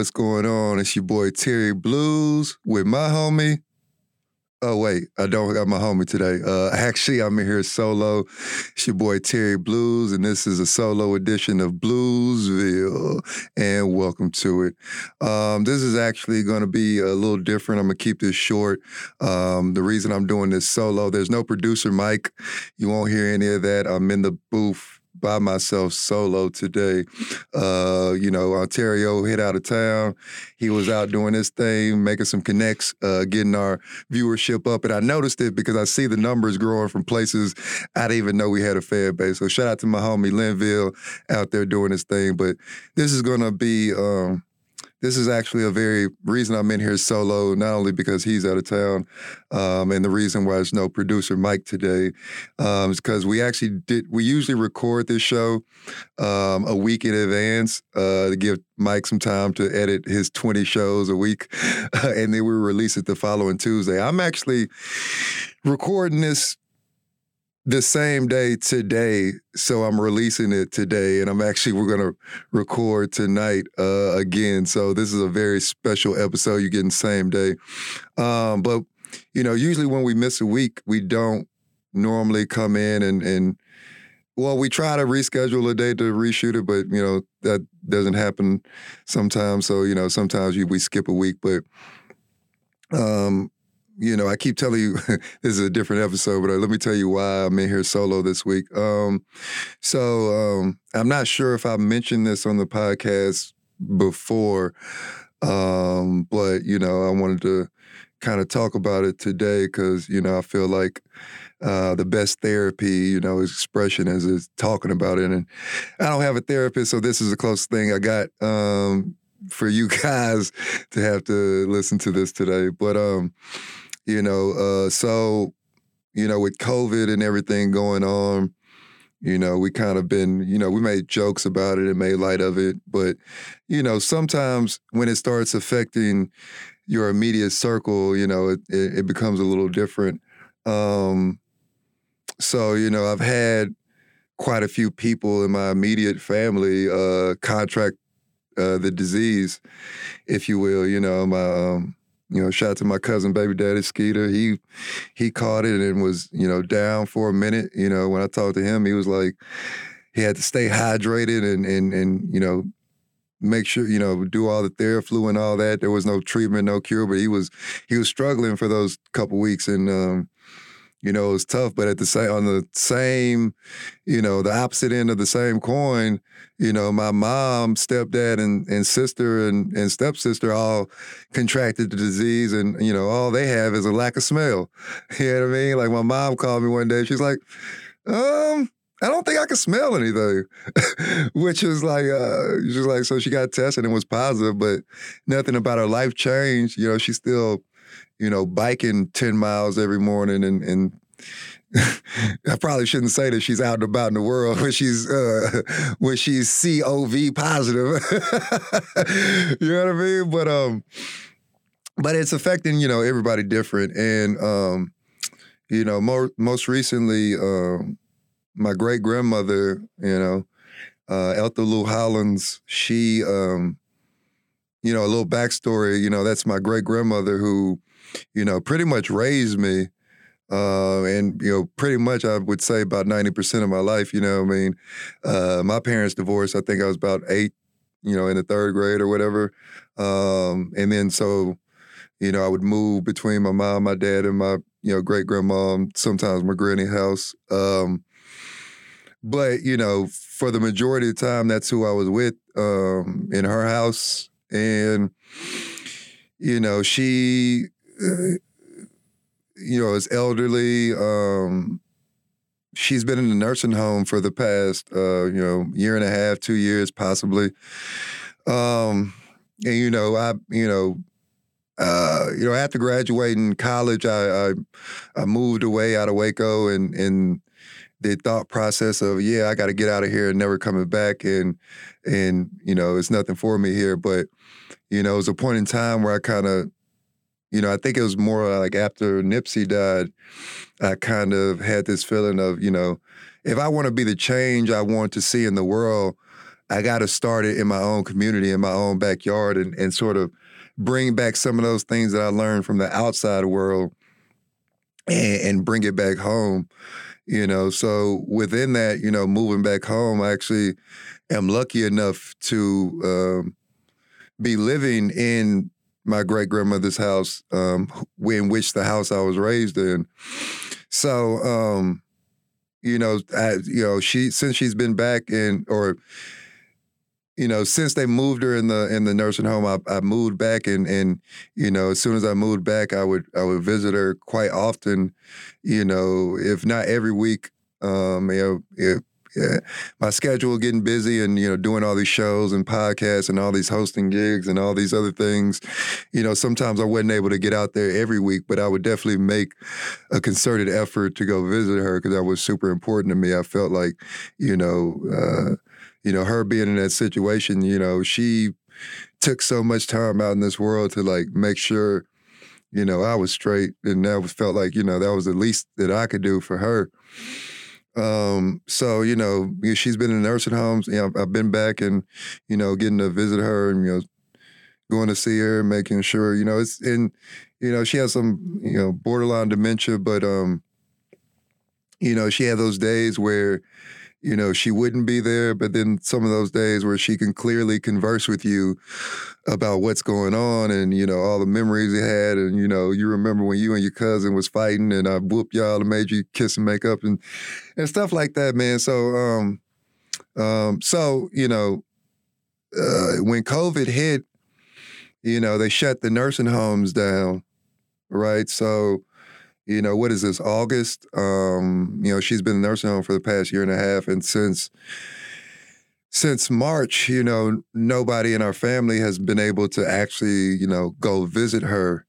What's going on? It's your boy Terry Blues with my homie. Oh wait, I don't got my homie today. Uh, actually, I'm in here solo. It's your boy Terry Blues, and this is a solo edition of Bluesville. And welcome to it. Um, this is actually going to be a little different. I'm gonna keep this short. Um, the reason I'm doing this solo, there's no producer Mike. You won't hear any of that. I'm in the booth by myself solo today. Uh, you know, Ontario hit out of town. He was out doing his thing, making some connects, uh, getting our viewership up. And I noticed it because I see the numbers growing from places I didn't even know we had a fan base. So shout out to my homie Linville out there doing his thing. But this is gonna be um, this is actually a very reason I'm in here solo, not only because he's out of town, um, and the reason why there's no producer Mike today um, is because we actually did. We usually record this show um, a week in advance uh, to give Mike some time to edit his 20 shows a week, and then we release it the following Tuesday. I'm actually recording this the same day today so i'm releasing it today and i'm actually we're to record tonight uh, again so this is a very special episode you're getting same day. Um, but you know usually when we miss a week we don't normally come in and and well we try to reschedule a day to reshoot it but you know that doesn't happen sometimes so you know sometimes we skip a week but um you know, I keep telling you this is a different episode, but uh, let me tell you why I'm in here solo this week. Um, so um, I'm not sure if I mentioned this on the podcast before, um, but you know, I wanted to kind of talk about it today because you know I feel like uh, the best therapy, you know, is expression as is talking about it, and I don't have a therapist, so this is the closest thing I got um, for you guys to have to listen to this today. But um, you know, uh, so you know, with COVID and everything going on, you know, we kind of been, you know, we made jokes about it and made light of it, but you know, sometimes when it starts affecting your immediate circle, you know, it it, it becomes a little different. Um, so you know, I've had quite a few people in my immediate family uh, contract uh, the disease, if you will. You know, my um, you know, shout out to my cousin, baby daddy Skeeter. He he caught it and was, you know, down for a minute. You know, when I talked to him, he was like, he had to stay hydrated and and and you know, make sure you know do all the theraflu and all that. There was no treatment, no cure, but he was he was struggling for those couple weeks and. um you know, it was tough, but at the same on the same, you know, the opposite end of the same coin, you know, my mom, stepdad, and and sister and and stepsister all contracted the disease, and you know, all they have is a lack of smell. You know what I mean? Like my mom called me one day, she's like, um. I don't think I can smell anything, which is like, uh, she's like, so she got tested and was positive, but nothing about her life changed. You know, she's still you know, biking 10 miles every morning and, and I probably shouldn't say that she's out and about in the world when she's uh, when she's COV positive. you know what I mean? But um, but it's affecting you know everybody different, and um, you know, more most recently, um, my great grandmother, you know, uh, Ethel Lou Hollins, she um, you know, a little backstory. You know, that's my great grandmother who you know, pretty much raised me Uh, and you know, pretty much I would say about ninety percent of my life. You know, I mean, uh, my parents divorced. I think I was about eight, you know, in the third grade or whatever. Um, and then so, you know, I would move between my mom, my dad, and my you know great grandma. Sometimes my granny house. Um, but you know, for the majority of the time, that's who I was with um, in her house, and you know, she. Uh, you know, is elderly. Um, she's been in the nursing home for the past, uh, you know, year and a half, two years, possibly. Um, and you know, I, you know, uh, you know, after graduating college, I, I, I moved away out of Waco, and and the thought process of yeah, I got to get out of here and never coming back, and and you know, it's nothing for me here. But you know, it was a point in time where I kind of you know, I think it was more like after Nipsey died, I kind of had this feeling of, you know, if I want to be the change I want to see in the world, I got to start it in my own community, in my own backyard, and, and sort of bring back some of those things that I learned from the outside world and, and bring it back home. You know, so within that, you know, moving back home, I actually am lucky enough to um, be living in my great grandmother's house, um, in which the house I was raised in. So, um, you know, I, you know, she since she's been back in, or you know, since they moved her in the in the nursing home, I, I moved back, and and you know, as soon as I moved back, I would I would visit her quite often, you know, if not every week. Um, you know, yeah, my schedule getting busy and you know doing all these shows and podcasts and all these hosting gigs and all these other things. You know sometimes i wasn't able to get out there every week but i would definitely make a concerted effort to go visit her because that was super important to me. I felt like you know uh, you know her being in that situation you know she took so much time out in this world to like make sure you know i was straight and that was felt like you know that was the least that i could do for her um, so you know, she's been in nursing homes. You know, I've been back and you know, getting to visit her and you know, going to see her, and making sure you know it's in. You know, she has some you know borderline dementia, but um, you know, she had those days where you know, she wouldn't be there, but then some of those days where she can clearly converse with you about what's going on and, you know, all the memories you had. And, you know, you remember when you and your cousin was fighting and I whooped y'all and made you kiss and make up and, and stuff like that, man. So, um, um, so, you know, uh, when COVID hit, you know, they shut the nursing homes down, right? So, you know, what is this, August? Um, you know, she's been in nursing home for the past year and a half. And since since March, you know, nobody in our family has been able to actually, you know, go visit her.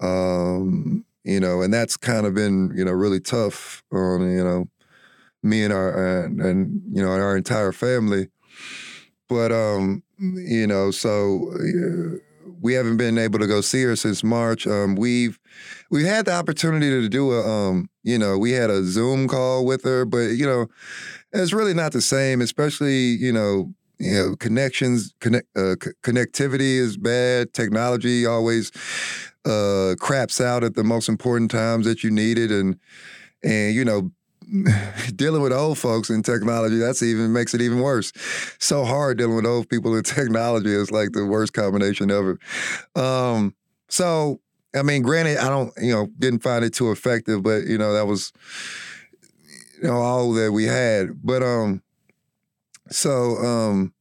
Um, you know, and that's kind of been, you know, really tough on, you know, me and our and, and you know, our entire family. But um, you know, so uh, we haven't been able to go see her since March. Um, we've we've had the opportunity to do a um, you know, we had a Zoom call with her, but you know, it's really not the same, especially, you know, you know, connections, connect, uh, c- connectivity is bad. Technology always uh, craps out at the most important times that you need it, and and you know, dealing with old folks in technology, that's even makes it even worse. So hard dealing with old people in technology is like the worst combination ever. Um, so I mean, granted, I don't, you know, didn't find it too effective, but you know, that was you know all that we had. But um, so um,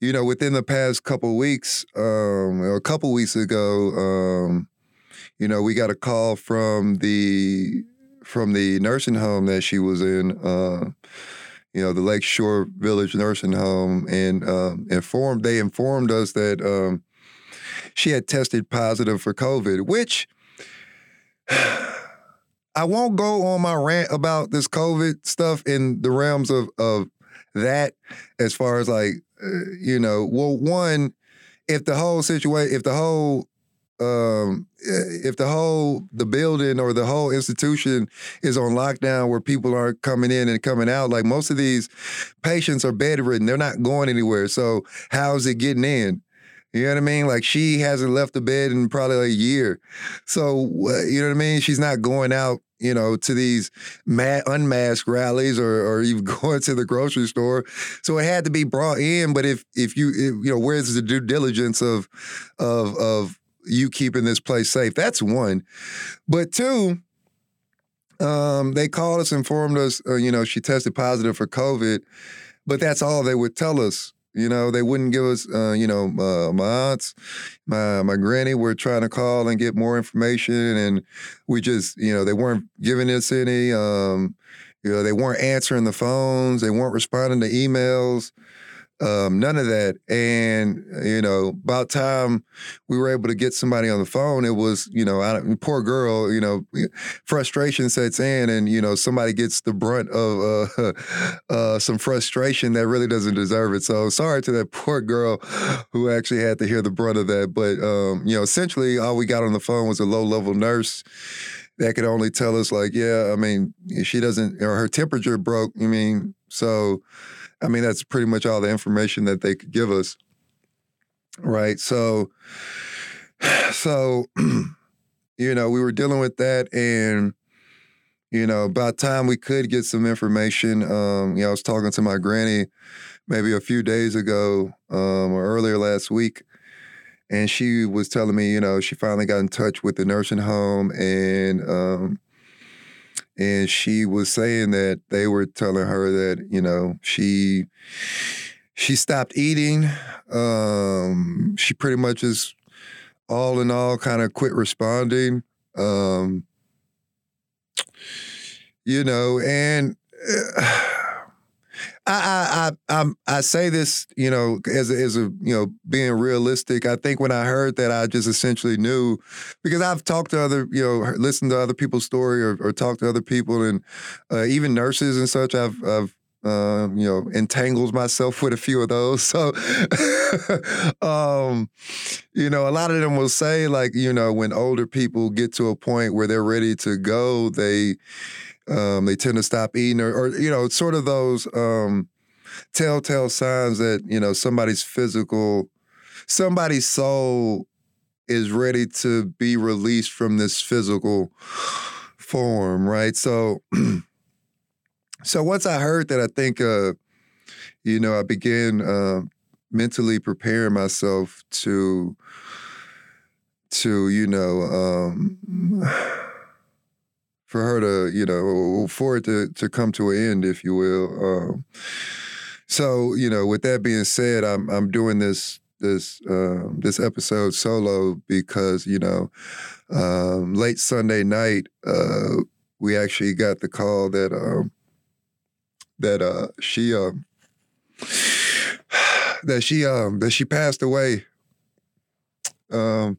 you know, within the past couple weeks, um, a couple weeks ago, um, you know, we got a call from the from the nursing home that she was in, uh, you know, the Lakeshore Village nursing home, and um, informed they informed us that um, she had tested positive for COVID, which I won't go on my rant about this COVID stuff in the realms of of that, as far as like, uh, you know, well, one, if the whole situation, if the whole um, if the whole the building or the whole institution is on lockdown where people aren't coming in and coming out like most of these patients are bedridden they're not going anywhere so how's it getting in You know what I mean? Like she hasn't left the bed in probably a year. So you know what I mean? She's not going out, you know, to these ma- unmasked rallies or, or even going to the grocery store. So it had to be brought in. But if if you if, you know, where's the due diligence of of of you keeping this place safe? That's one. But two, um, they called us, informed us, uh, you know, she tested positive for COVID, but that's all they would tell us. You know, they wouldn't give us, uh, you know, uh, my aunts, my my granny were trying to call and get more information, and we just, you know, they weren't giving us any. Um, you know, they weren't answering the phones, they weren't responding to emails. Um, none of that. And, you know, about time we were able to get somebody on the phone, it was, you know, I, poor girl, you know, frustration sets in and, you know, somebody gets the brunt of uh, uh, some frustration that really doesn't deserve it. So sorry to that poor girl who actually had to hear the brunt of that. But, um, you know, essentially all we got on the phone was a low level nurse that could only tell us like, yeah, I mean, she doesn't, or her temperature broke. I mean, so, I mean, that's pretty much all the information that they could give us. Right. So, so, you know, we were dealing with that and, you know, about time we could get some information. Um, you know, I was talking to my granny maybe a few days ago um, or earlier last week, and she was telling me, you know, she finally got in touch with the nursing home and um, and she was saying that they were telling her that you know she she stopped eating. Um, she pretty much is all in all kind of quit responding. Um, you know, and. Uh, I, I say this, you know, as a, as a you know being realistic. I think when I heard that, I just essentially knew because I've talked to other, you know, listened to other people's story or, or talked to other people and uh, even nurses and such. I've I've uh, you know, entangled myself with a few of those. So, um, you know, a lot of them will say, like, you know, when older people get to a point where they're ready to go, they um, they tend to stop eating, or, or you know, sort of those um, telltale signs that you know somebody's physical, somebody's soul is ready to be released from this physical form, right? So, so once I heard that, I think, uh, you know, I began uh, mentally preparing myself to, to you know. Um, for her to, you know, for it to to come to an end, if you will. Um, so, you know, with that being said, I'm I'm doing this this um, this episode solo because you know, um, late Sunday night, uh, we actually got the call that um, that uh, she um, that she um, that she passed away. Um,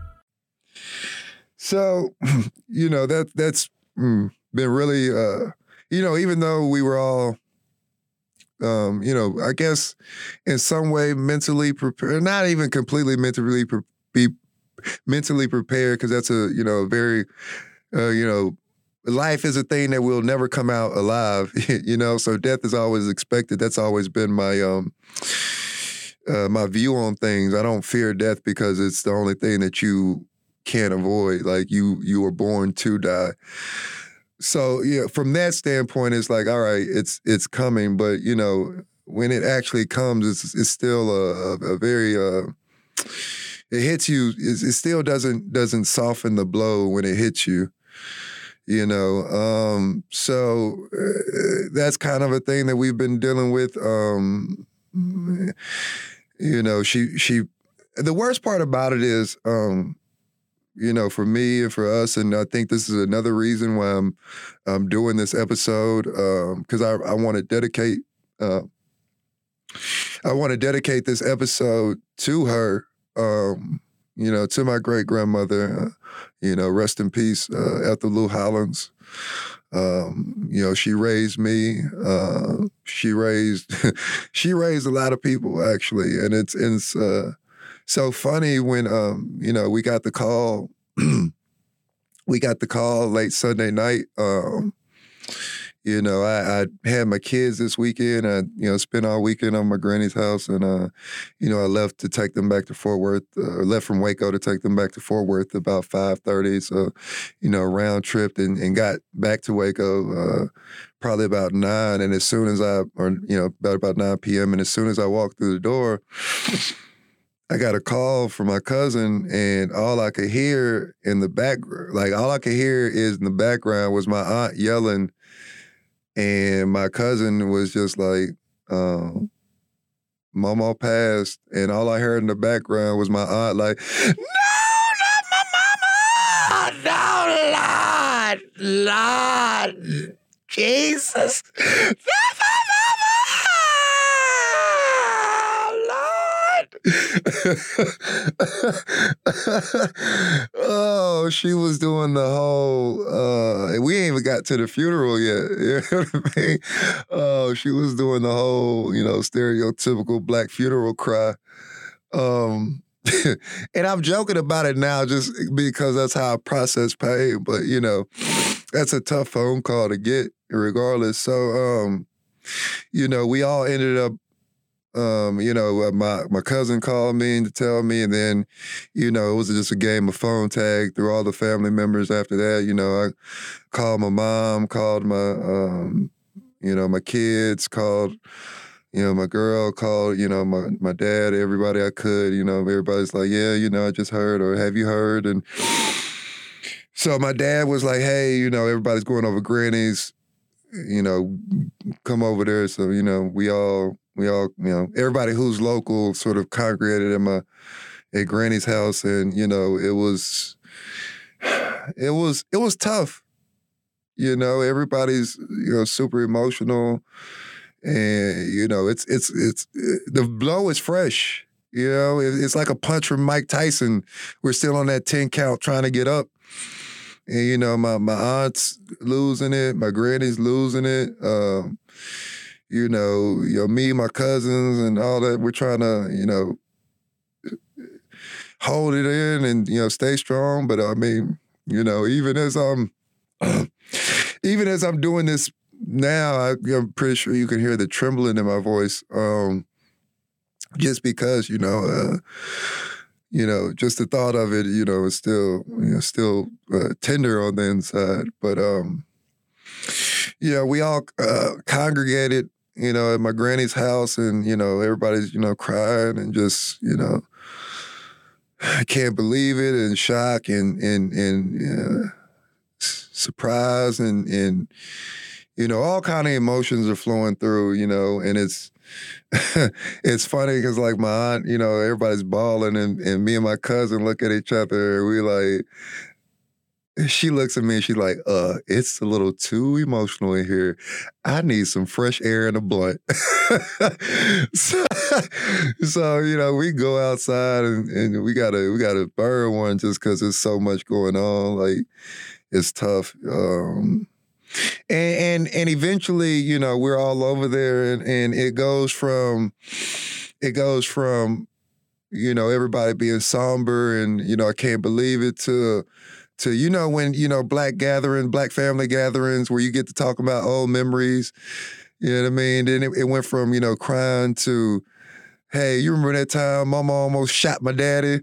So, you know that that's mm, been really, uh, you know, even though we were all, um, you know, I guess in some way mentally prepared, not even completely mentally pre- be mentally prepared, because that's a you know very, uh, you know, life is a thing that will never come out alive, you know. So death is always expected. That's always been my um. Uh, my view on things, I don't fear death because it's the only thing that you can't avoid. Like you you were born to die. So yeah, from that standpoint, it's like all right, it's it's coming, but you know when it actually comes, it's it's still a, a, a very uh, it hits you. It, it, still doesn't doesn't soften the blow when it hits you. You know, um, so uh, that's kind of a thing that we've been dealing with. Um, you know, she she. The worst part about it is, um, you know, for me and for us. And I think this is another reason why I'm I'm doing this episode because um, I I want to dedicate. Uh, I want to dedicate this episode to her. Um, you know, to my great grandmother. Uh, you know, rest in peace, uh, Ethel Lou Hollins. Um, you know, she raised me. Uh, she raised she raised a lot of people actually, and it's it's uh, so funny when um, you know we got the call. we got the call late Sunday night. Um, you know, I, I had my kids this weekend. I, you know, spent all weekend on my granny's house, and uh, you know, I left to take them back to Fort Worth. Uh, left from Waco to take them back to Fort Worth about five thirty. So, you know, round trip and, and got back to Waco uh, probably about nine. And as soon as I, or you know, about about nine p.m. And as soon as I walked through the door. I got a call from my cousin, and all I could hear in the back, like all I could hear is in the background was my aunt yelling, and my cousin was just like, um, "Mama passed," and all I heard in the background was my aunt like, "No, not my mama! No, Lord, Lord, Jesus, not oh, she was doing the whole. Uh, we ain't even got to the funeral yet. You know what I mean? Oh, she was doing the whole, you know, stereotypical black funeral cry. Um, and I'm joking about it now just because that's how I process pain. But you know, that's a tough phone call to get, regardless. So, um, you know, we all ended up um, you know, uh, my my cousin called me to tell me, and then, you know, it was just a game of phone tag through all the family members. After that, you know, I called my mom, called my, um, you know, my kids, called, you know, my girl, called, you know, my my dad, everybody I could. You know, everybody's like, yeah, you know, I just heard, or have you heard? And so my dad was like, hey, you know, everybody's going over Granny's you know, come over there. So, you know, we all we all, you know, everybody who's local sort of congregated in my at Granny's house, and you know, it was, it was, it was tough. You know, everybody's you know super emotional, and you know, it's it's it's it, the blow is fresh. You know, it, it's like a punch from Mike Tyson. We're still on that ten count, trying to get up. And you know, my my aunt's losing it, my granny's losing it. Um, you know, you know, me, my cousins, and all that. We're trying to, you know, hold it in and you know stay strong. But I mean, you know, even as I'm, even as I'm doing this now, I, am pretty sure you can hear the trembling in my voice. Um, just because you know, uh, you know, just the thought of it, you know, is still, you know, still uh, tender on the inside. But um, yeah, we all uh, congregated you know, at my granny's house, and you know, everybody's you know crying and just you know, I can't believe it, and shock and and and uh, surprise and and you know, all kind of emotions are flowing through, you know, and it's it's funny because like my aunt, you know, everybody's bawling, and and me and my cousin look at each other, we like she looks at me and she's like, uh, it's a little too emotional in here. I need some fresh air and a blunt. so, so, you know, we go outside and, and we gotta we gotta burn one just because there's so much going on. Like it's tough. Um and, and and eventually, you know, we're all over there and, and it goes from it goes from, you know, everybody being somber and, you know, I can't believe it to to you know when you know black gathering, black family gatherings where you get to talk about old memories. You know what I mean? Then it, it went from you know crying to hey, you remember that time mama almost shot my daddy?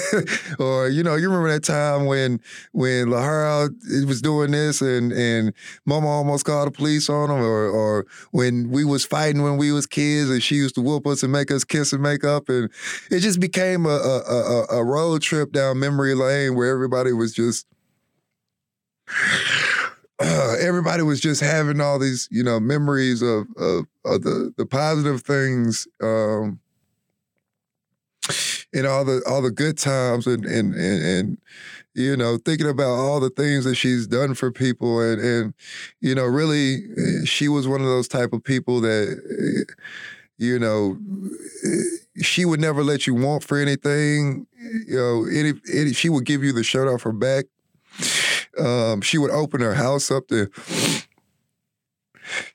or, you know, you remember that time when when Lahara eh, was doing this and and mama almost called the police on him? Or or when we was fighting when we was kids and she used to whoop us and make us kiss and make up. And it just became a, a, a, a road trip down memory lane where everybody was just everybody was just having all these, you know, memories of of, of the the positive things um, and all the all the good times and and and, and you know thinking about all the things that she's done for people and and you know really eh, she was one of those type of people that eh, you know, eh, she would never let you want for anything. You know, any, any she would give you the shirt off her back. Um, she would open her house up to.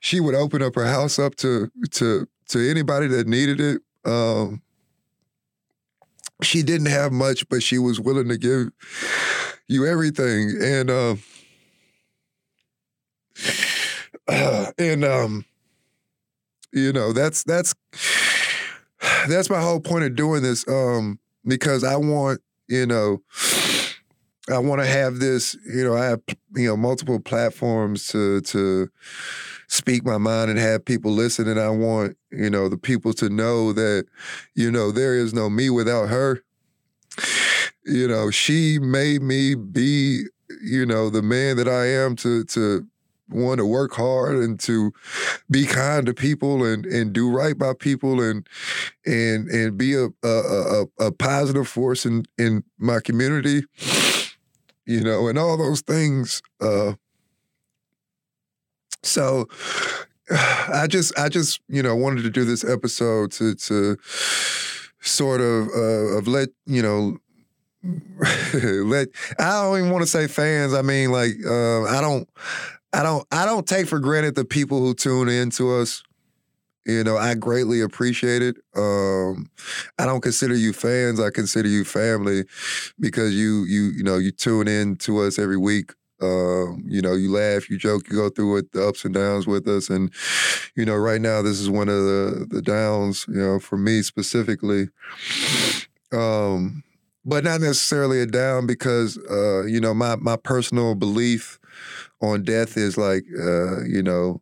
She would open up her house up to to to anybody that needed it. Um, she didn't have much, but she was willing to give you everything, and um, and um, you know that's that's that's my whole point of doing this um, because I want you know I want to have this you know I have you know multiple platforms to to speak my mind and have people listen and I want you know the people to know that you know there is no me without her. You know she made me be you know the man that I am to to want to work hard and to be kind to people and and do right by people and and and be a a, a, a positive force in in my community you know and all those things uh so I just I just you know wanted to do this episode to to sort of uh, of let you know let I don't even want to say fans. I mean like uh, I don't I don't I don't take for granted the people who tune in to us. You know, I greatly appreciate it. Um, I don't consider you fans. I consider you family because you you you know you tune in to us every week. Um, you know, you laugh, you joke, you go through it, the ups and downs with us. And, you know, right now this is one of the the downs, you know, for me specifically. Um, but not necessarily a down because uh, you know, my my personal belief on death is like uh, you know,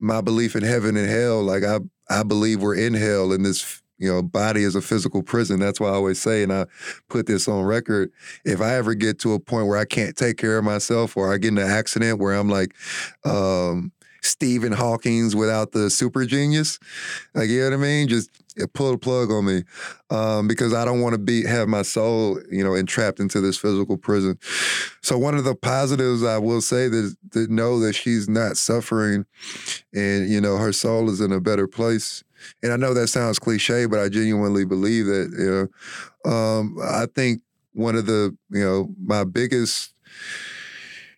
my belief in heaven and hell, like I I believe we're in hell and this you know, body is a physical prison. That's why I always say, and I put this on record. If I ever get to a point where I can't take care of myself, or I get in an accident where I'm like um, Stephen Hawking's without the super genius, like you know what I mean, just pull the plug on me um, because I don't want to be have my soul, you know, entrapped into this physical prison. So one of the positives I will say that to know that she's not suffering, and you know, her soul is in a better place and I know that sounds cliche, but I genuinely believe that. You know, um, I think one of the you know my biggest,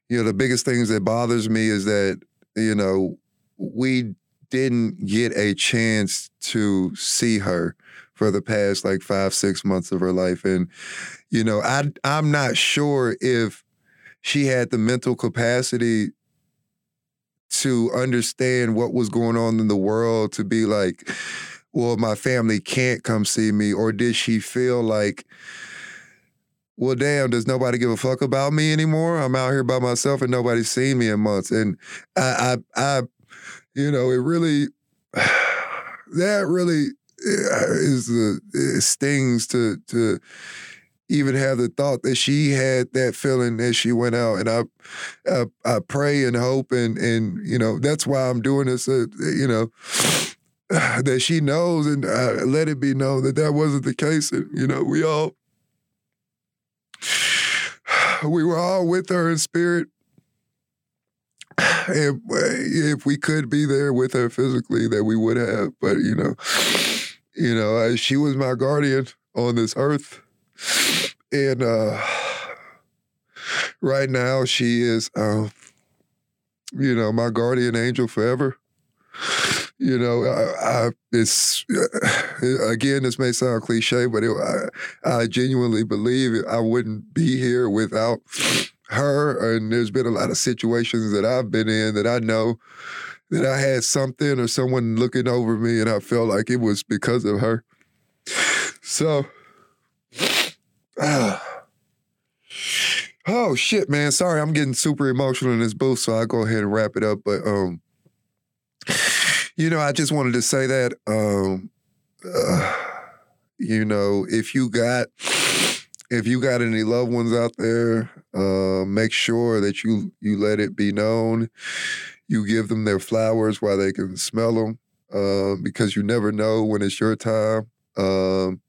you know, the biggest things that bothers me is that you know we didn't get a chance to see her for the past like five six months of her life, and you know I I'm not sure if she had the mental capacity to understand what was going on in the world to be like, well, my family can't come see me? Or did she feel like, well, damn, does nobody give a fuck about me anymore? I'm out here by myself and nobody's seen me in months. And I, I, I you know, it really, that really is the it stings to to even have the thought that she had that feeling as she went out. And I, I, I pray and hope, and and you know that's why I'm doing this. Uh, you know. That she knows and uh, let it be known that that wasn't the case. And, you know, we all, we were all with her in spirit. And if we could be there with her physically, that we would have. But, you know, you know, she was my guardian on this earth and uh, right now she is, uh, you know, my guardian angel forever. You know, I, I it's uh, again, this may sound cliche, but it, I, I genuinely believe I wouldn't be here without her. And there's been a lot of situations that I've been in that I know that I had something or someone looking over me, and I felt like it was because of her. So oh shit, man. Sorry, I'm getting super emotional in this booth, so I'll go ahead and wrap it up. But um, you know, I just wanted to say that um, uh, you know, if you got if you got any loved ones out there, uh, make sure that you you let it be known. You give them their flowers while they can smell them, uh, because you never know when it's your time. Um,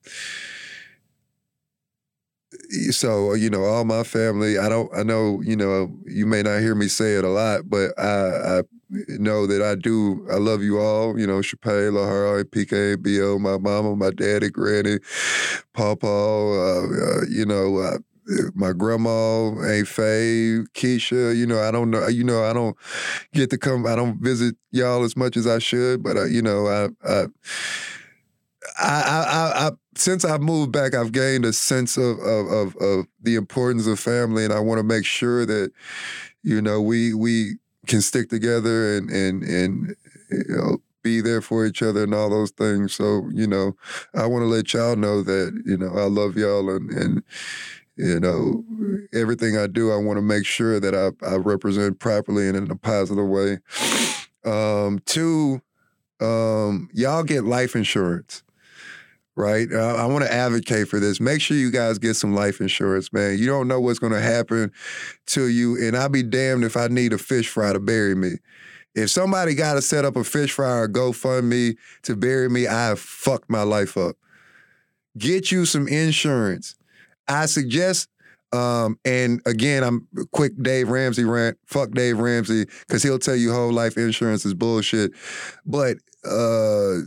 so you know all my family i don't i know you know you may not hear me say it a lot but i i know that I do. I love you all. You know, Chappelle, Lahara, PK, BO, my mama, my daddy, Granny, Papa. Uh, uh, you know. Uh, my grandma, Aunt Faye, Keisha, you know, I don't know, you know, I don't get to come, I don't visit y'all as much as I should, but I, you know, I, I, I, I, I, since I've moved back, I've gained a sense of, of, of, of the importance of family, and I want to make sure that, you know, we, we can stick together and, and, and, you know, be there for each other and all those things. So, you know, I want to let y'all know that, you know, I love y'all and, and, you know, everything I do, I want to make sure that I, I represent properly and in a positive way. Um, two, um, y'all get life insurance, right? I, I want to advocate for this. Make sure you guys get some life insurance, man. You don't know what's going to happen to you, and I'll be damned if I need a fish fry to bury me. If somebody got to set up a fish fry or GoFundMe to bury me, I have fucked my life up. Get you some insurance I suggest, um, and again, I'm quick Dave Ramsey rant. Fuck Dave Ramsey because he'll tell you whole life insurance is bullshit, but uh,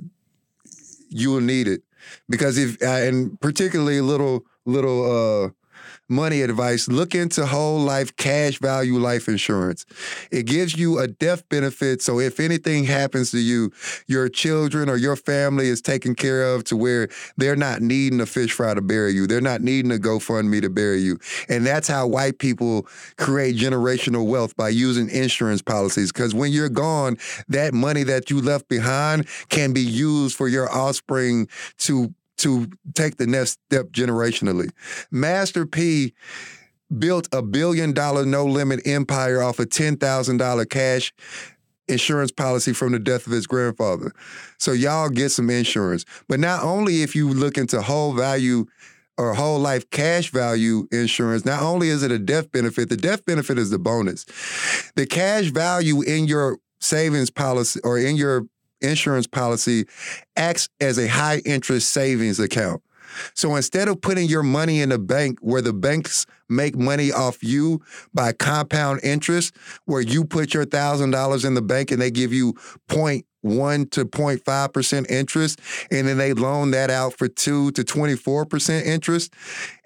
you will need it because if and particularly little little uh money advice, look into whole life cash value life insurance. It gives you a death benefit. So if anything happens to you, your children or your family is taken care of to where they're not needing a fish fry to bury you. They're not needing a GoFundMe to bury you. And that's how white people create generational wealth by using insurance policies. Because when you're gone, that money that you left behind can be used for your offspring to to take the next step generationally. Master P built a billion dollar no limit empire off a $10,000 cash insurance policy from the death of his grandfather. So y'all get some insurance. But not only if you look into whole value or whole life cash value insurance, not only is it a death benefit, the death benefit is the bonus. The cash value in your savings policy or in your insurance policy acts as a high interest savings account. So instead of putting your money in a bank where the banks make money off you by compound interest, where you put your thousand dollars in the bank and they give you point one to 0.5% interest, and then they loan that out for two to 24% interest,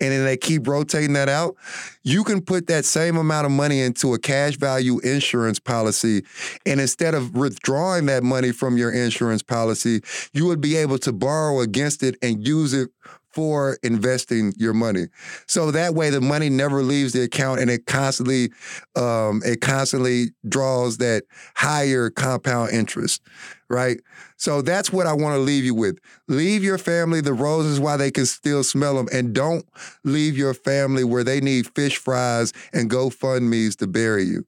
and then they keep rotating that out. You can put that same amount of money into a cash value insurance policy, and instead of withdrawing that money from your insurance policy, you would be able to borrow against it and use it for investing your money. So that way the money never leaves the account and it constantly um, it constantly draws that higher compound interest, right? So that's what I want to leave you with. Leave your family the roses while they can still smell them and don't leave your family where they need fish fries and GoFundMe's to bury you.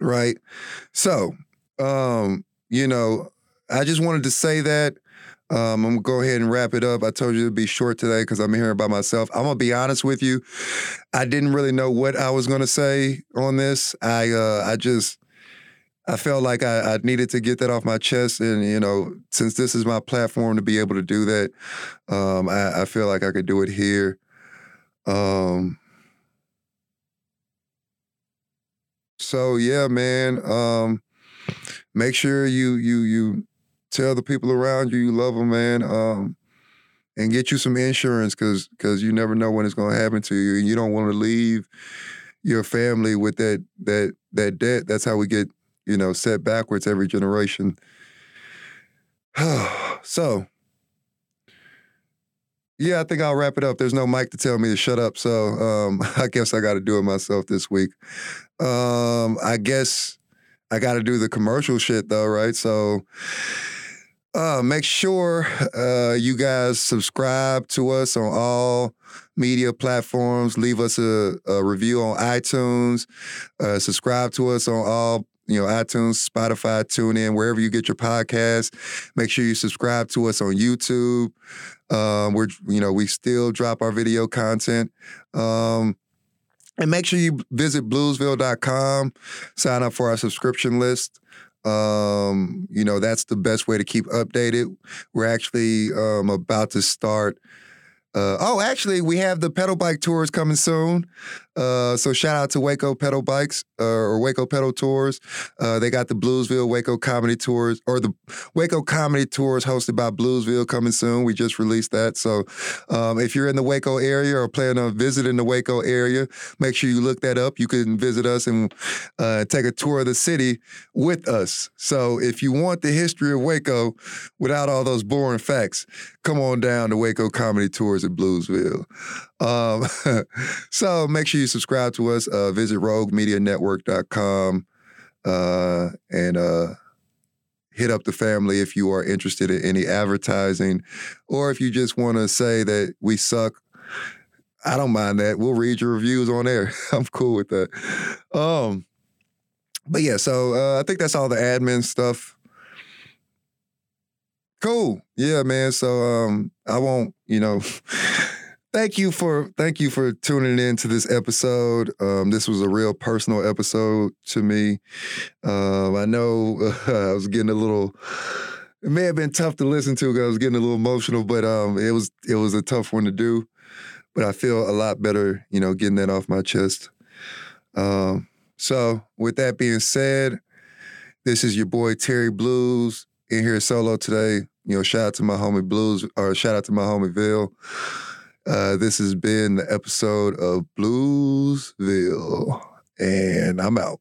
Right? So, um, you know, I just wanted to say that um, I'm gonna go ahead and wrap it up. I told you to be short today because I'm here by myself. I'm gonna be honest with you. I didn't really know what I was gonna say on this. I uh, I just I felt like I, I, needed to get that off my chest, and you know, since this is my platform to be able to do that, um, I, I, feel like I could do it here. Um, so yeah, man. Um, make sure you you you tell the people around you you love them, man. Um, and get you some insurance because because you never know when it's going to happen to you, and you don't want to leave your family with that that that debt. That's how we get you know set backwards every generation. so. Yeah, I think I'll wrap it up. There's no mic to tell me to shut up, so um, I guess I got to do it myself this week. Um, I guess I got to do the commercial shit though, right? So uh, make sure uh, you guys subscribe to us on all media platforms. Leave us a, a review on iTunes. Uh, subscribe to us on all you know iTunes, Spotify, TuneIn, wherever you get your podcast. Make sure you subscribe to us on YouTube. Um, we're you know we still drop our video content. Um, and make sure you visit bluesville.com, sign up for our subscription list. Um, you know, that's the best way to keep updated. We're actually um, about to start Uh, oh, actually, we have the pedal bike tours coming soon. Uh, so shout out to Waco Pedal Bikes uh, or Waco Pedal Tours. Uh, they got the Bluesville Waco Comedy Tours or the Waco Comedy Tours hosted by Bluesville coming soon. We just released that. So um, if you're in the Waco area or plan on visiting the Waco area, make sure you look that up. You can visit us and uh, take a tour of the city with us. So if you want the history of Waco without all those boring facts, come on down to Waco Comedy Tours at Bluesville. Um, so make sure you subscribe to us. Uh, visit roguemedianetwork.com uh, and uh, hit up the family if you are interested in any advertising or if you just want to say that we suck. I don't mind that. We'll read your reviews on air. I'm cool with that. Um, but yeah, so uh, I think that's all the admin stuff. Cool. Yeah, man. So um, I won't, you know. thank you for thank you for tuning in to this episode. Um, this was a real personal episode to me. Um, I know uh, I was getting a little. It may have been tough to listen to because I was getting a little emotional, but um, it was it was a tough one to do. But I feel a lot better, you know, getting that off my chest. Um, so, with that being said, this is your boy Terry Blues in here solo today. You know, shout out to my homie Blues, or shout out to my homie Ville. Uh, this has been the episode of Bluesville, and I'm out.